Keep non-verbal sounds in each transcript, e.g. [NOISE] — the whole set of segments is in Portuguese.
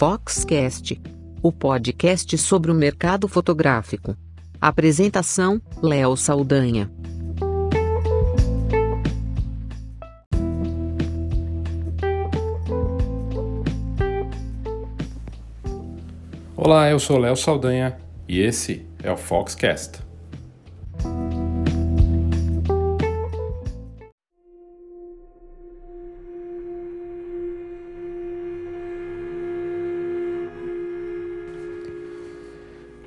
Foxcast, o podcast sobre o mercado fotográfico. Apresentação: Léo Saldanha. Olá, eu sou Léo Saldanha e esse é o Foxcast.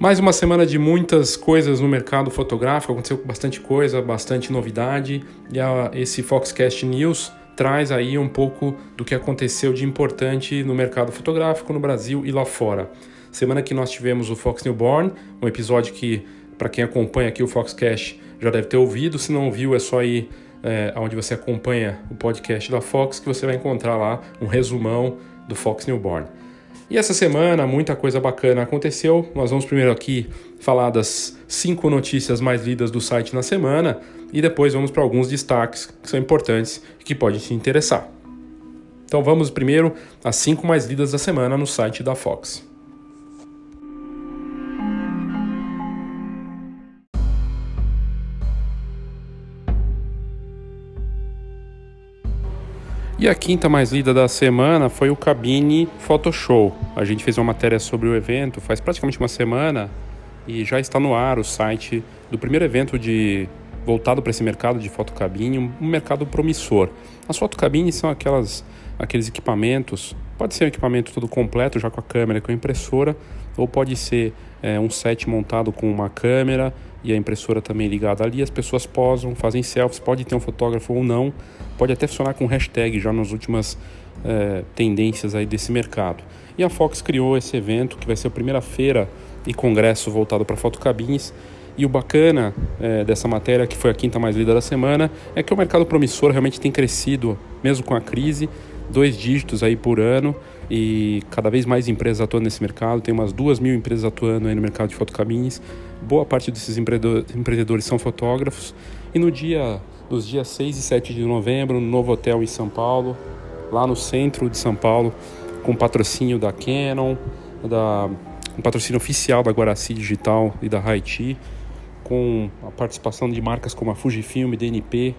Mais uma semana de muitas coisas no mercado fotográfico, aconteceu bastante coisa, bastante novidade, e a, esse Foxcast News traz aí um pouco do que aconteceu de importante no mercado fotográfico no Brasil e lá fora. Semana que nós tivemos o Fox Newborn, um episódio que, para quem acompanha aqui o Foxcast, já deve ter ouvido, se não ouviu é só ir é, onde você acompanha o podcast da Fox que você vai encontrar lá um resumão do Fox Newborn. E essa semana muita coisa bacana aconteceu. Nós vamos primeiro aqui falar das cinco notícias mais lidas do site na semana e depois vamos para alguns destaques que são importantes e que podem te interessar. Então vamos primeiro às cinco mais lidas da semana no site da Fox. E a quinta mais lida da semana foi o Cabine Photoshow. A gente fez uma matéria sobre o evento faz praticamente uma semana e já está no ar o site do primeiro evento de voltado para esse mercado de fotocabine, um mercado promissor. As fotocabines são aquelas aqueles equipamentos, pode ser um equipamento todo completo já com a câmera, com a impressora, ou pode ser é, um set montado com uma câmera e a impressora também ligada ali. As pessoas posam, fazem selfies, pode ter um fotógrafo ou não, pode até funcionar com hashtag já nas últimas é, tendências aí desse mercado. E a Fox criou esse evento que vai ser a primeira feira e congresso voltado para fotocabines. E o bacana é, dessa matéria, que foi a quinta mais lida da semana, é que o mercado promissor realmente tem crescido, mesmo com a crise, dois dígitos aí por ano e cada vez mais empresas atuando nesse mercado. Tem umas duas mil empresas atuando no mercado de fotocabines. Boa parte desses empreendedores são fotógrafos. E no dia, nos dias 6 e 7 de novembro, no novo hotel em São Paulo, lá no centro de São Paulo, com patrocínio da Canon, da, um patrocínio oficial da Guaraci Digital e da Haiti, com a participação de marcas como a Fujifilm, DNP,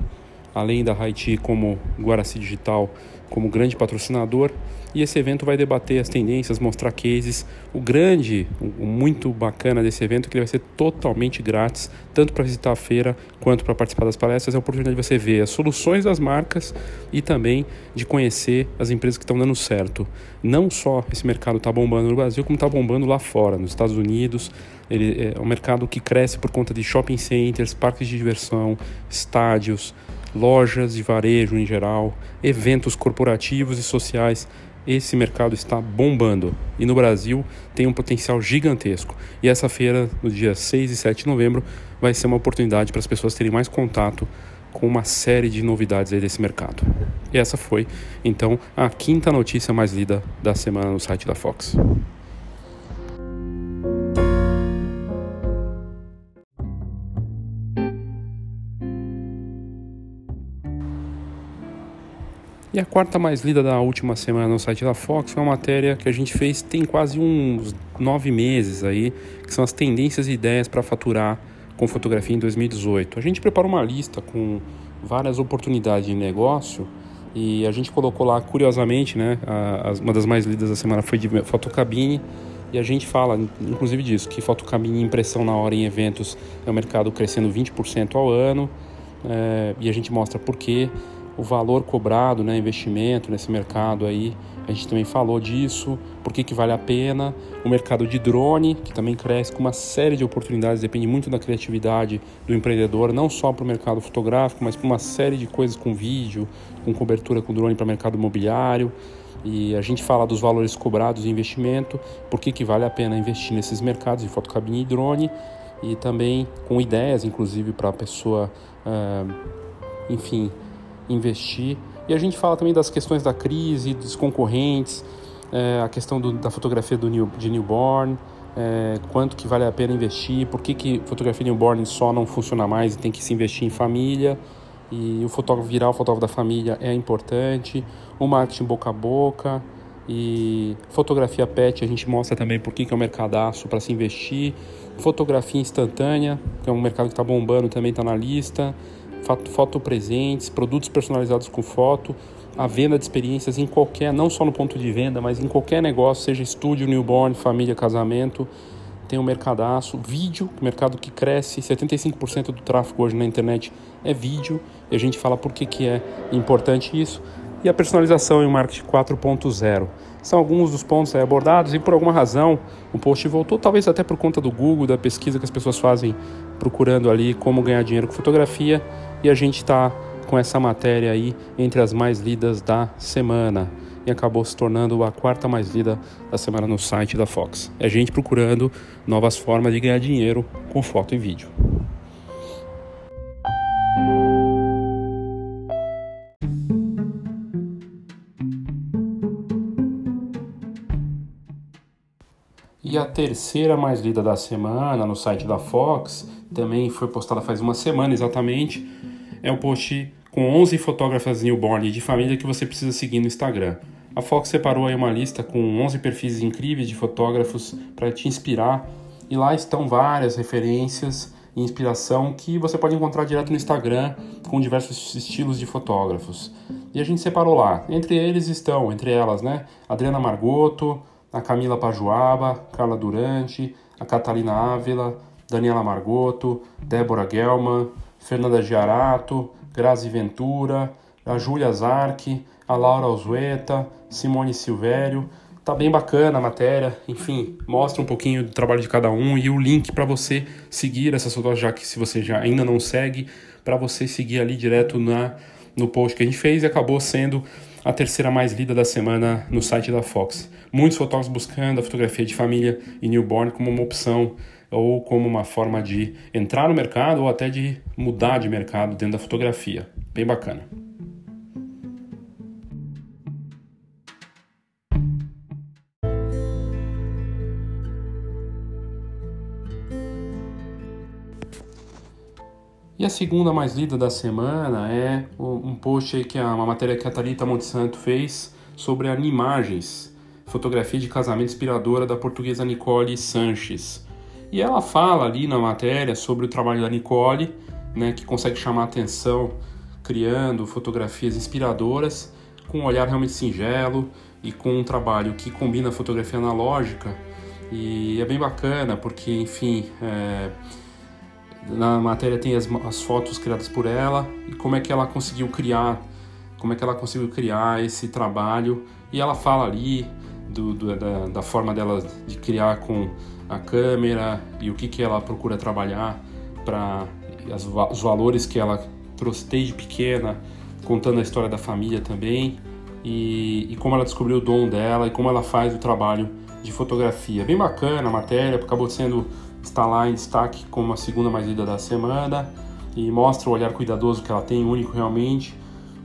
além da Haiti como Guaraci Digital como grande patrocinador. E esse evento vai debater as tendências, mostrar cases. O grande, o muito bacana desse evento é que ele vai ser totalmente grátis, tanto para visitar a feira quanto para participar das palestras. É a oportunidade de você ver as soluções das marcas e também de conhecer as empresas que estão dando certo. Não só esse mercado está bombando no Brasil, como está bombando lá fora, nos Estados Unidos. Ele é um mercado que cresce por conta de shopping centers, parques de diversão, estádios, lojas de varejo em geral, eventos corporativos e sociais. Esse mercado está bombando e no Brasil tem um potencial gigantesco. E essa feira, no dia 6 e 7 de novembro, vai ser uma oportunidade para as pessoas terem mais contato com uma série de novidades aí desse mercado. E essa foi, então, a quinta notícia mais lida da semana no site da Fox. E a quarta mais lida da última semana no site da Fox foi uma matéria que a gente fez tem quase uns nove meses aí, que são as tendências e ideias para faturar com fotografia em 2018. A gente preparou uma lista com várias oportunidades de negócio e a gente colocou lá, curiosamente, né, a, a, uma das mais lidas da semana foi de fotocabine e a gente fala, inclusive disso, que fotocabine e impressão na hora em eventos é um mercado crescendo 20% ao ano é, e a gente mostra por quê o valor cobrado, né, investimento nesse mercado aí, a gente também falou disso, por que, que vale a pena, o mercado de drone, que também cresce com uma série de oportunidades, depende muito da criatividade do empreendedor, não só para o mercado fotográfico, mas para uma série de coisas com vídeo, com cobertura com drone para o mercado imobiliário, e a gente fala dos valores cobrados de investimento, por que, que vale a pena investir nesses mercados de fotocabine e drone, e também com ideias, inclusive, para a pessoa, uh, enfim, investir. E a gente fala também das questões da crise, dos concorrentes, é, a questão do, da fotografia do new, de newborn, é, quanto que vale a pena investir, por que, que fotografia newborn só não funciona mais e tem que se investir em família. E o fotógrafo virar o fotógrafo da família é importante, o marketing boca a boca, E fotografia pet a gente mostra também por que é um mercadaço para se investir. Fotografia instantânea, que é um mercado que está bombando, também está na lista. Foto presentes, produtos personalizados com foto, a venda de experiências em qualquer, não só no ponto de venda, mas em qualquer negócio, seja estúdio, newborn, família, casamento. Tem um mercadaço, vídeo, mercado que cresce, 75% do tráfego hoje na internet é vídeo, e a gente fala por que, que é importante isso e a personalização em marketing 4.0. São alguns dos pontos abordados e por alguma razão o post voltou, talvez até por conta do Google, da pesquisa que as pessoas fazem procurando ali como ganhar dinheiro com fotografia e a gente está com essa matéria aí entre as mais lidas da semana e acabou se tornando a quarta mais lida da semana no site da Fox. É gente procurando novas formas de ganhar dinheiro com foto e vídeo. E a terceira mais lida da semana no site da Fox, também foi postada faz uma semana exatamente, é o post com 11 fotógrafas newborn de família que você precisa seguir no Instagram. A Fox separou aí uma lista com 11 perfis incríveis de fotógrafos para te inspirar e lá estão várias referências e inspiração que você pode encontrar direto no Instagram com diversos estilos de fotógrafos. E a gente separou lá. Entre eles estão, entre elas, né, Adriana Margoto, a Camila Pajuaba, Carla Durante, a Catalina Ávila, Daniela Margoto, Débora Gelman, Fernanda Giarato, Grazi Ventura, a Júlia Zarchi, a Laura Ozueta, Simone Silvério. Tá bem bacana a matéria, enfim, mostra um pouquinho do trabalho de cada um e o link para você seguir essas fotos, já que se você já ainda não segue, para você seguir ali direto na no post que a gente fez e acabou sendo a terceira mais lida da semana no site da Fox. Muitos fotógrafos buscando a fotografia de família e newborn como uma opção ou como uma forma de entrar no mercado ou até de mudar de mercado dentro da fotografia. Bem bacana. E a segunda mais lida da semana é um post aí que é uma matéria que a Thalita Monsanto fez sobre animagens, fotografia de casamento inspiradora da portuguesa Nicole Sanches. E ela fala ali na matéria sobre o trabalho da Nicole, né, que consegue chamar atenção criando fotografias inspiradoras com um olhar realmente singelo e com um trabalho que combina a fotografia analógica e é bem bacana porque, enfim, é na matéria tem as, as fotos criadas por ela e como é que ela conseguiu criar, como é que ela conseguiu criar esse trabalho. E ela fala ali do, do, da, da, forma dela de criar com a câmera e o que, que ela procura trabalhar para os valores que ela trouxe desde pequena, contando a história da família também e, e, como ela descobriu o dom dela e como ela faz o trabalho de fotografia. Bem bacana a matéria, acabou sendo está lá em destaque como a segunda mais lida da semana e mostra o olhar cuidadoso que ela tem, único realmente,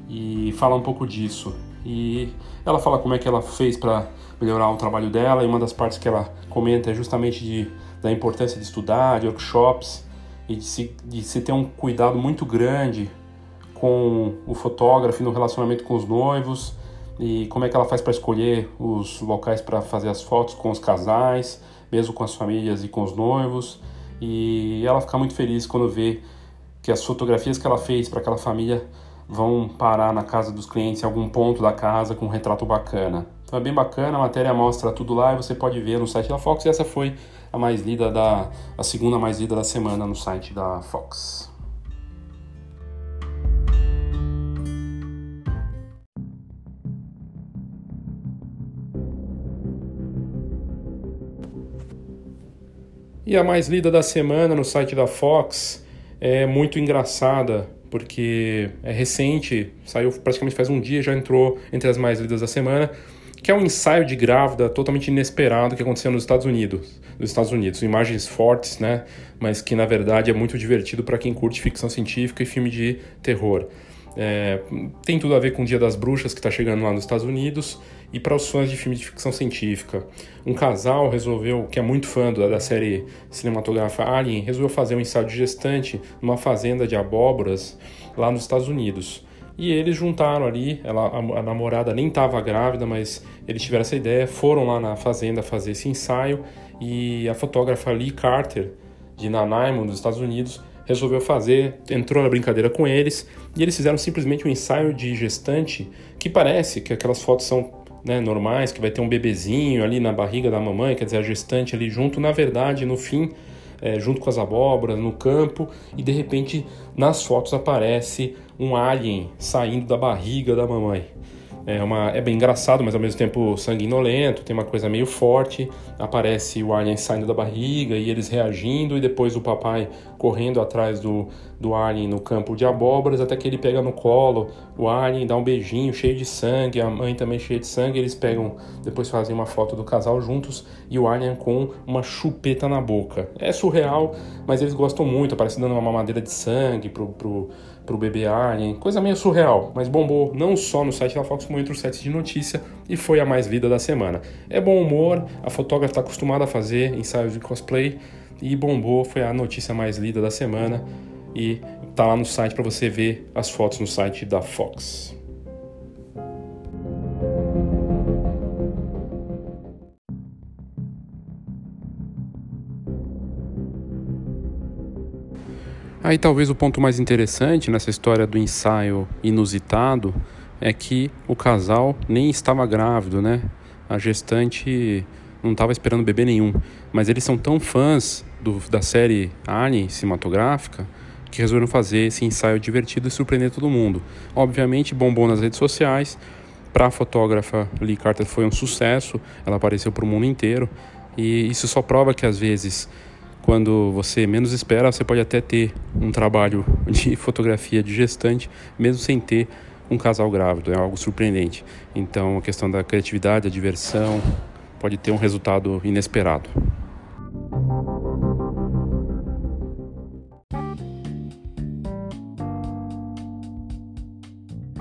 e fala um pouco disso. E ela fala como é que ela fez para melhorar o trabalho dela, e uma das partes que ela comenta é justamente de, da importância de estudar, de workshops, e de se, de se ter um cuidado muito grande com o fotógrafo no relacionamento com os noivos, e como é que ela faz para escolher os locais para fazer as fotos com os casais, mesmo com as famílias e com os noivos. E ela fica muito feliz quando vê que as fotografias que ela fez para aquela família vão parar na casa dos clientes, em algum ponto da casa, com um retrato bacana. Então é bem bacana, a matéria mostra tudo lá e você pode ver no site da Fox. E essa foi a mais lida da a segunda mais lida da semana no site da Fox. E a mais lida da semana no site da Fox é muito engraçada, porque é recente, saiu praticamente faz um dia, já entrou entre as mais lidas da semana, que é um ensaio de grávida totalmente inesperado que aconteceu nos Estados Unidos. Nos Estados Unidos, imagens fortes, né? Mas que na verdade é muito divertido para quem curte ficção científica e filme de terror. É, tem tudo a ver com o Dia das Bruxas que está chegando lá nos Estados Unidos e para os fãs de filmes de ficção científica. Um casal resolveu, que é muito fã da série cinematográfica Alien, resolveu fazer um ensaio de gestante numa fazenda de abóboras lá nos Estados Unidos. E eles juntaram ali, ela, a, a namorada nem estava grávida, mas eles tiveram essa ideia, foram lá na fazenda fazer esse ensaio e a fotógrafa Lee Carter, de Nanaimo, nos Estados Unidos, resolveu fazer, entrou na brincadeira com eles e eles fizeram simplesmente um ensaio de gestante que parece que aquelas fotos são né, normais, que vai ter um bebezinho ali na barriga da mamãe, quer dizer, a gestante ali junto, na verdade, no fim, é, junto com as abóboras, no campo, e de repente nas fotos aparece um alien saindo da barriga da mamãe. É, uma, é bem engraçado, mas ao mesmo tempo sanguinolento, tem uma coisa meio forte. Aparece o alien saindo da barriga e eles reagindo, e depois o papai correndo atrás do, do alien no campo de abóboras, até que ele pega no colo o alien, dá um beijinho cheio de sangue, a mãe também cheia de sangue. Eles pegam, depois fazem uma foto do casal juntos e o alien com uma chupeta na boca. É surreal, mas eles gostam muito, aparece dando uma mamadeira de sangue pro, pro pro bebê Alien, coisa meio surreal, mas bombou não só no site da Fox, como entre os sites de notícia e foi a mais lida da semana. É bom humor, a fotógrafa está acostumada a fazer ensaios de cosplay e bombou, foi a notícia mais lida da semana e tá lá no site para você ver as fotos no site da Fox. Aí talvez o ponto mais interessante nessa história do ensaio inusitado é que o casal nem estava grávido, né? A gestante não estava esperando bebê nenhum. Mas eles são tão fãs do, da série Alien cinematográfica que resolveram fazer esse ensaio divertido e surpreender todo mundo. Obviamente bombou nas redes sociais. Para a fotógrafa Lee Carter foi um sucesso, ela apareceu para o mundo inteiro. E isso só prova que às vezes quando você menos espera, você pode até ter um trabalho [LAUGHS] de fotografia de gestante, mesmo sem ter um casal grávido. É algo surpreendente. Então, a questão da criatividade, a diversão, pode ter um resultado inesperado.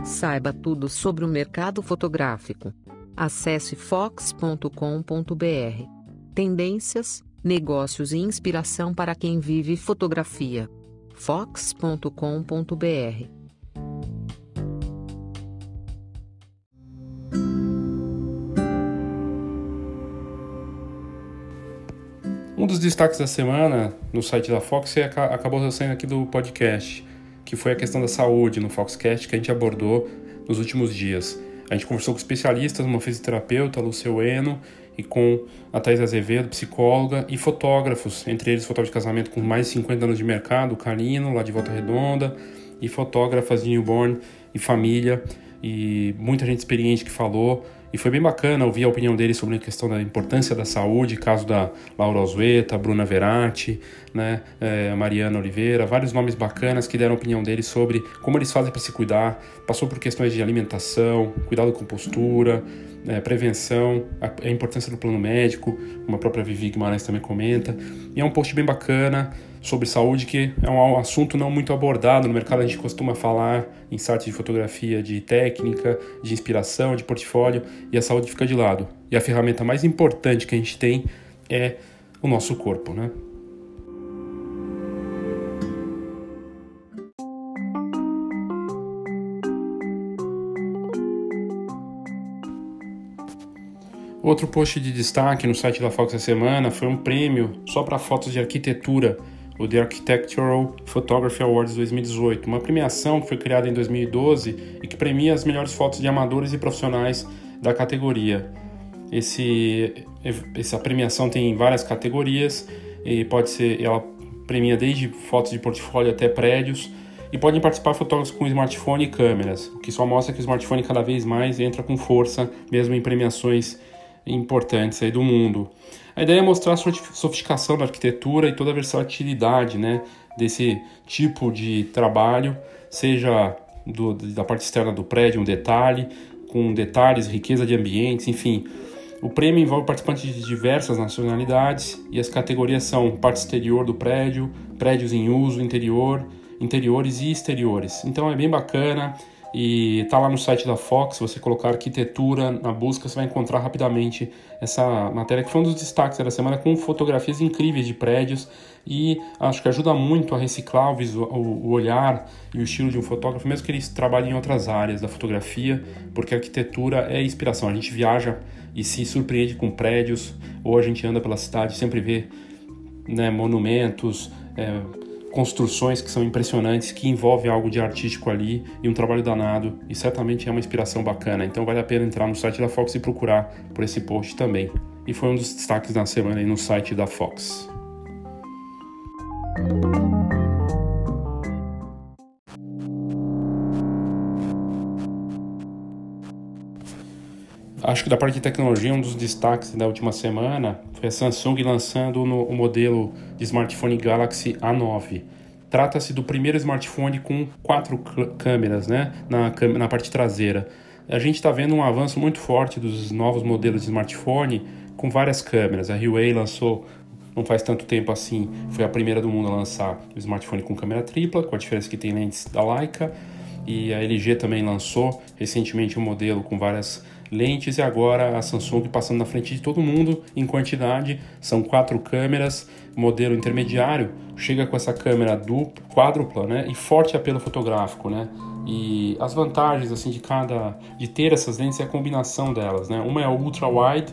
Saiba tudo sobre o mercado fotográfico. Acesse fox.com.br. Tendências, negócios e inspiração para quem vive fotografia. fox.com.br dos destaques da semana no site da Fox é, acabou saindo aqui do podcast, que foi a questão da saúde no Foxcast que a gente abordou nos últimos dias. A gente conversou com especialistas, uma fisioterapeuta, Luceu Eno, e com a Thais Azevedo, psicóloga, e fotógrafos, entre eles fotógrafo de casamento com mais de 50 anos de mercado, Carino, lá de Volta Redonda, e fotógrafas de newborn e família, e muita gente experiente que falou. E foi bem bacana ouvir a opinião deles sobre a questão da importância da saúde, caso da Laura Osueta, Bruna Verati, né, é, Mariana Oliveira, vários nomes bacanas que deram a opinião deles sobre como eles fazem para se cuidar. Passou por questões de alimentação, cuidado com postura, é, prevenção, a, a, importância do plano médico, como a própria Vivi Guimarães também comenta. E é um post bem bacana sobre saúde que é um assunto não muito abordado no mercado. A gente costuma falar em sites de fotografia, de técnica, de inspiração, de portfólio e a saúde fica de lado. E a ferramenta mais importante que a gente tem é o nosso corpo, né? Outro post de destaque no site da Fox essa semana foi um prêmio só para fotos de arquitetura, o The Architectural Photography Awards 2018, uma premiação que foi criada em 2012 e que premia as melhores fotos de amadores e profissionais da categoria. Esse, essa premiação tem várias categorias e pode ser, ela premia desde fotos de portfólio até prédios e podem participar fotógrafos com smartphone e câmeras, o que só mostra que o smartphone cada vez mais entra com força, mesmo em premiações importantes aí do mundo. A ideia é mostrar a sofisticação da arquitetura e toda a versatilidade né, desse tipo de trabalho, seja do, da parte externa do prédio, um detalhe, com detalhes, riqueza de ambientes, enfim. O prêmio envolve participantes de diversas nacionalidades e as categorias são parte exterior do prédio, prédios em uso, interior, interiores e exteriores. Então é bem bacana e tá lá no site da Fox, se você colocar arquitetura na busca, você vai encontrar rapidamente essa matéria que foi um dos destaques da semana com fotografias incríveis de prédios e acho que ajuda muito a reciclar o, visual, o olhar e o estilo de um fotógrafo, mesmo que eles trabalhem em outras áreas da fotografia, porque a arquitetura é inspiração. A gente viaja e se surpreende com prédios, ou a gente anda pela cidade e sempre vê né, monumentos, é, construções que são impressionantes, que envolvem algo de artístico ali e um trabalho danado, e certamente é uma inspiração bacana. Então vale a pena entrar no site da Fox e procurar por esse post também. E foi um dos destaques da semana aí no site da Fox. Acho que da parte de tecnologia, um dos destaques da última semana foi a Samsung lançando no, o modelo de smartphone Galaxy A9. Trata-se do primeiro smartphone com quatro câmeras né, na, na parte traseira. A gente está vendo um avanço muito forte dos novos modelos de smartphone com várias câmeras. A Huawei lançou não faz tanto tempo assim, foi a primeira do mundo a lançar o smartphone com câmera tripla, com a diferença que tem lentes da Leica. E a LG também lançou recentemente um modelo com várias lentes e agora a Samsung passando na frente de todo mundo em quantidade. São quatro câmeras, modelo intermediário, chega com essa câmera dupla, quádrupla, né, e forte apelo fotográfico, né? E as vantagens assim de cada de ter essas lentes é a combinação delas, né? Uma é ultra wide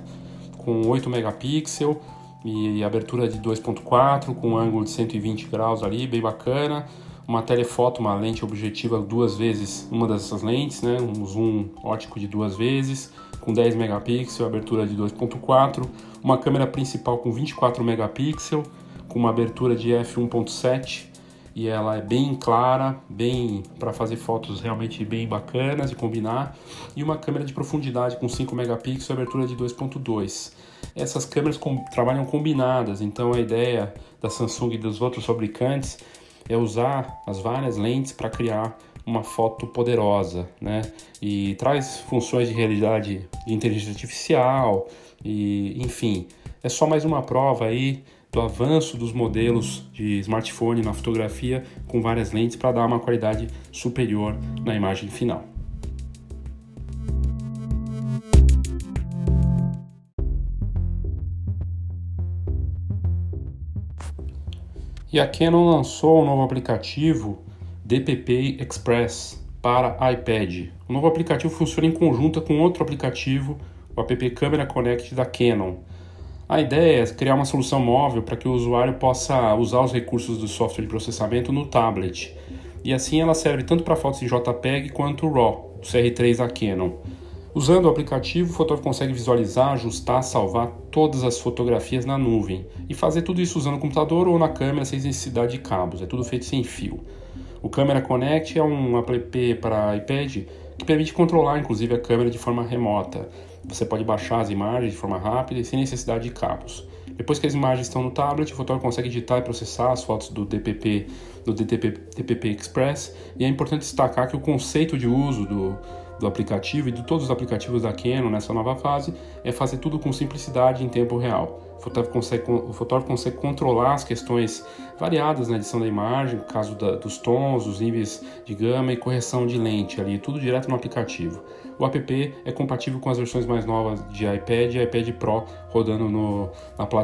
com 8 megapixels e abertura de 2.4 com ângulo de 120 graus ali, bem bacana uma telefoto, uma lente objetiva duas vezes uma dessas lentes, né? um zoom ótico de duas vezes, com 10 megapixels, abertura de 2.4, uma câmera principal com 24 megapixels, com uma abertura de f1.7 e ela é bem clara, bem para fazer fotos realmente bem bacanas e combinar, e uma câmera de profundidade com 5 megapixels, abertura de 2.2. Essas câmeras com, trabalham combinadas, então a ideia da Samsung e dos outros fabricantes é usar as várias lentes para criar uma foto poderosa, né? E traz funções de realidade de inteligência artificial e, enfim, é só mais uma prova aí do avanço dos modelos de smartphone na fotografia com várias lentes para dar uma qualidade superior na imagem final. E a Canon lançou um novo aplicativo DPP Express para iPad. O novo aplicativo funciona em conjunto com outro aplicativo, o app Camera Connect da Canon. A ideia é criar uma solução móvel para que o usuário possa usar os recursos do software de processamento no tablet. E assim ela serve tanto para fotos em JPEG quanto RAW, o CR3 da Canon. Usando o aplicativo, o fotógrafo consegue visualizar, ajustar, salvar todas as fotografias na nuvem e fazer tudo isso usando o computador ou na câmera sem necessidade de cabos, é tudo feito sem fio. O Camera Connect é um app para iPad que permite controlar inclusive a câmera de forma remota. Você pode baixar as imagens de forma rápida e sem necessidade de cabos. Depois que as imagens estão no tablet, o fotógrafo consegue editar e processar as fotos do DPP, do DTP, DPP Express. E é importante destacar que o conceito de uso do, do aplicativo e de todos os aplicativos da Canon nessa nova fase é fazer tudo com simplicidade em tempo real. O fotógrafo consegue, o fotógrafo consegue controlar as questões variadas na edição da imagem, no caso da, dos tons, dos níveis de gama e correção de lente ali, tudo direto no aplicativo. O app é compatível com as versões mais novas de iPad e iPad Pro rodando no,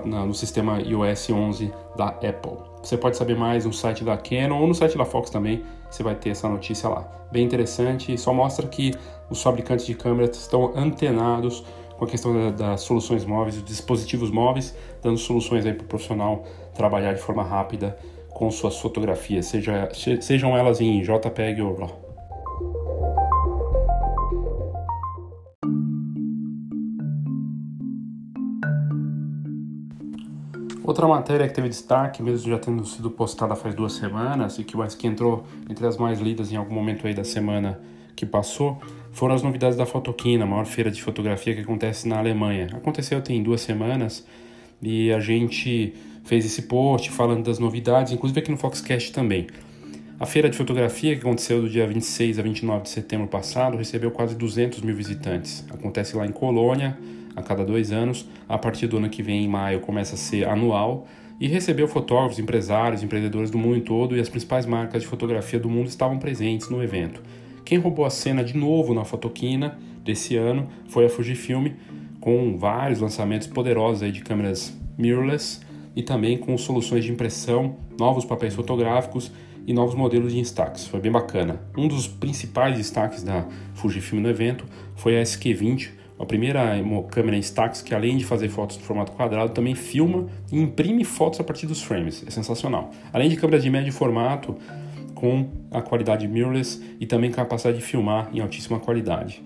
na, no sistema iOS 11 da Apple. Você pode saber mais no site da Canon ou no site da Fox também, você vai ter essa notícia lá. Bem interessante, só mostra que os fabricantes de câmeras estão antenados com a questão das soluções móveis, dos dispositivos móveis, dando soluções aí para o profissional trabalhar de forma rápida com suas fotografias, seja, sejam elas em JPEG ou RAW. Outra matéria que teve destaque, mesmo já tendo sido postada faz duas semanas e que, que entrou entre as mais lidas em algum momento aí da semana que passou, foram as novidades da Fotoquina, a maior feira de fotografia que acontece na Alemanha. Aconteceu tem duas semanas e a gente fez esse post falando das novidades, inclusive aqui no Foxcast também. A feira de fotografia, que aconteceu do dia 26 a 29 de setembro passado, recebeu quase 200 mil visitantes. Acontece lá em Colônia, a cada dois anos. A partir do ano que vem, em maio, começa a ser anual e recebeu fotógrafos, empresários, empreendedores do mundo todo e as principais marcas de fotografia do mundo estavam presentes no evento. Quem roubou a cena de novo na Fotoquina desse ano foi a Fujifilm, com vários lançamentos poderosos aí de câmeras mirrorless e também com soluções de impressão, novos papéis fotográficos e novos modelos de Instax. Foi bem bacana. Um dos principais destaques da Fujifilm no evento foi a SQ20, a primeira câmera Instax que além de fazer fotos no formato quadrado, também filma e imprime fotos a partir dos frames. É sensacional. Além de câmeras de médio formato com a qualidade mirrorless e também capacidade de filmar em altíssima qualidade.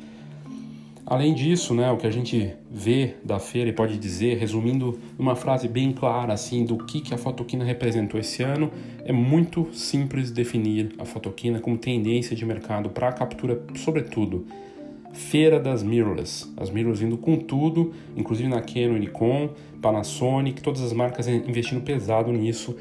Além disso, né, o que a gente vê da feira e pode dizer, resumindo uma frase bem clara assim do que, que a fotoquina representou esse ano, é muito simples definir a fotoquina como tendência de mercado para a captura, sobretudo, feira das mirrorless. As mirrorless vindo com tudo, inclusive na Canon, Nikon, Panasonic, todas as marcas investindo pesado nisso.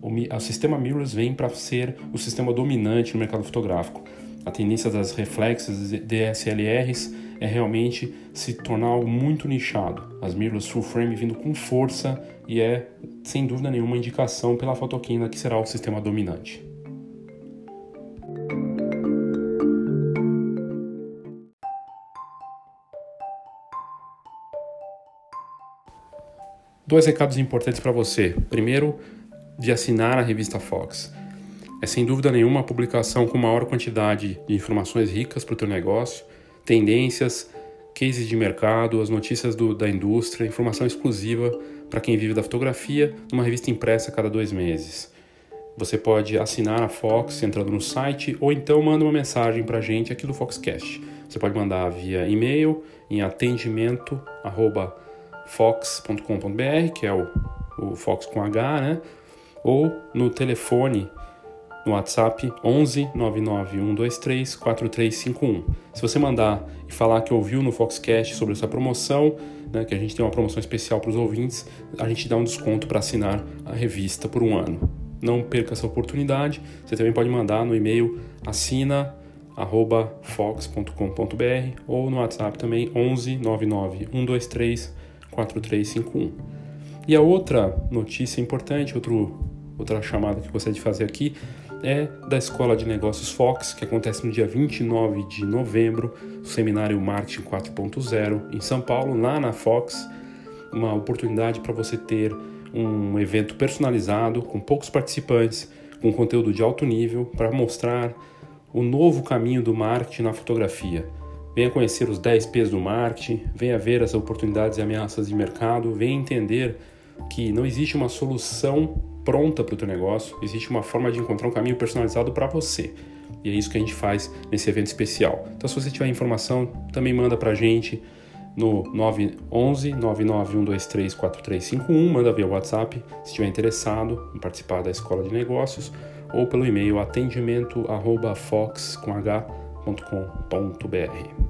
O, o sistema mirrorless vem para ser o sistema dominante no mercado fotográfico. A tendência das reflexes DSLRs é realmente se tornar algo muito nichado. As mirrorless full frame vindo com força e é, sem dúvida nenhuma, indicação pela fotoquina que será o sistema dominante. Dois recados importantes para você. Primeiro, de assinar a revista Fox. É sem dúvida nenhuma a publicação com maior quantidade de informações ricas para o teu negócio tendências, cases de mercado, as notícias do, da indústria, informação exclusiva para quem vive da fotografia, numa revista impressa a cada dois meses. Você pode assinar a Fox entrando no site ou então manda uma mensagem para a gente aqui do Foxcast. Você pode mandar via e-mail em atendimento@fox.com.br, que é o, o Fox com H, né? Ou no telefone no WhatsApp 11 99123 4351. Se você mandar e falar que ouviu no Foxcast sobre essa promoção, né, que a gente tem uma promoção especial para os ouvintes, a gente dá um desconto para assinar a revista por um ano. Não perca essa oportunidade. Você também pode mandar no e-mail assina@fox.com.br ou no WhatsApp também 11 123 4351. E a outra notícia importante, outro, outra chamada que eu gostaria de fazer aqui é da Escola de Negócios Fox, que acontece no dia 29 de novembro, o seminário Marketing 4.0 em São Paulo, lá na Fox. Uma oportunidade para você ter um evento personalizado, com poucos participantes, com conteúdo de alto nível, para mostrar o novo caminho do marketing na fotografia. Venha conhecer os 10 P's do marketing, venha ver as oportunidades e ameaças de mercado, venha entender que não existe uma solução pronta para o teu negócio, existe uma forma de encontrar um caminho personalizado para você. E é isso que a gente faz nesse evento especial. Então, se você tiver informação, também manda para a gente no 911 99123 4351, manda via WhatsApp se estiver interessado em participar da Escola de Negócios ou pelo e-mail atendimento@fox.com.br.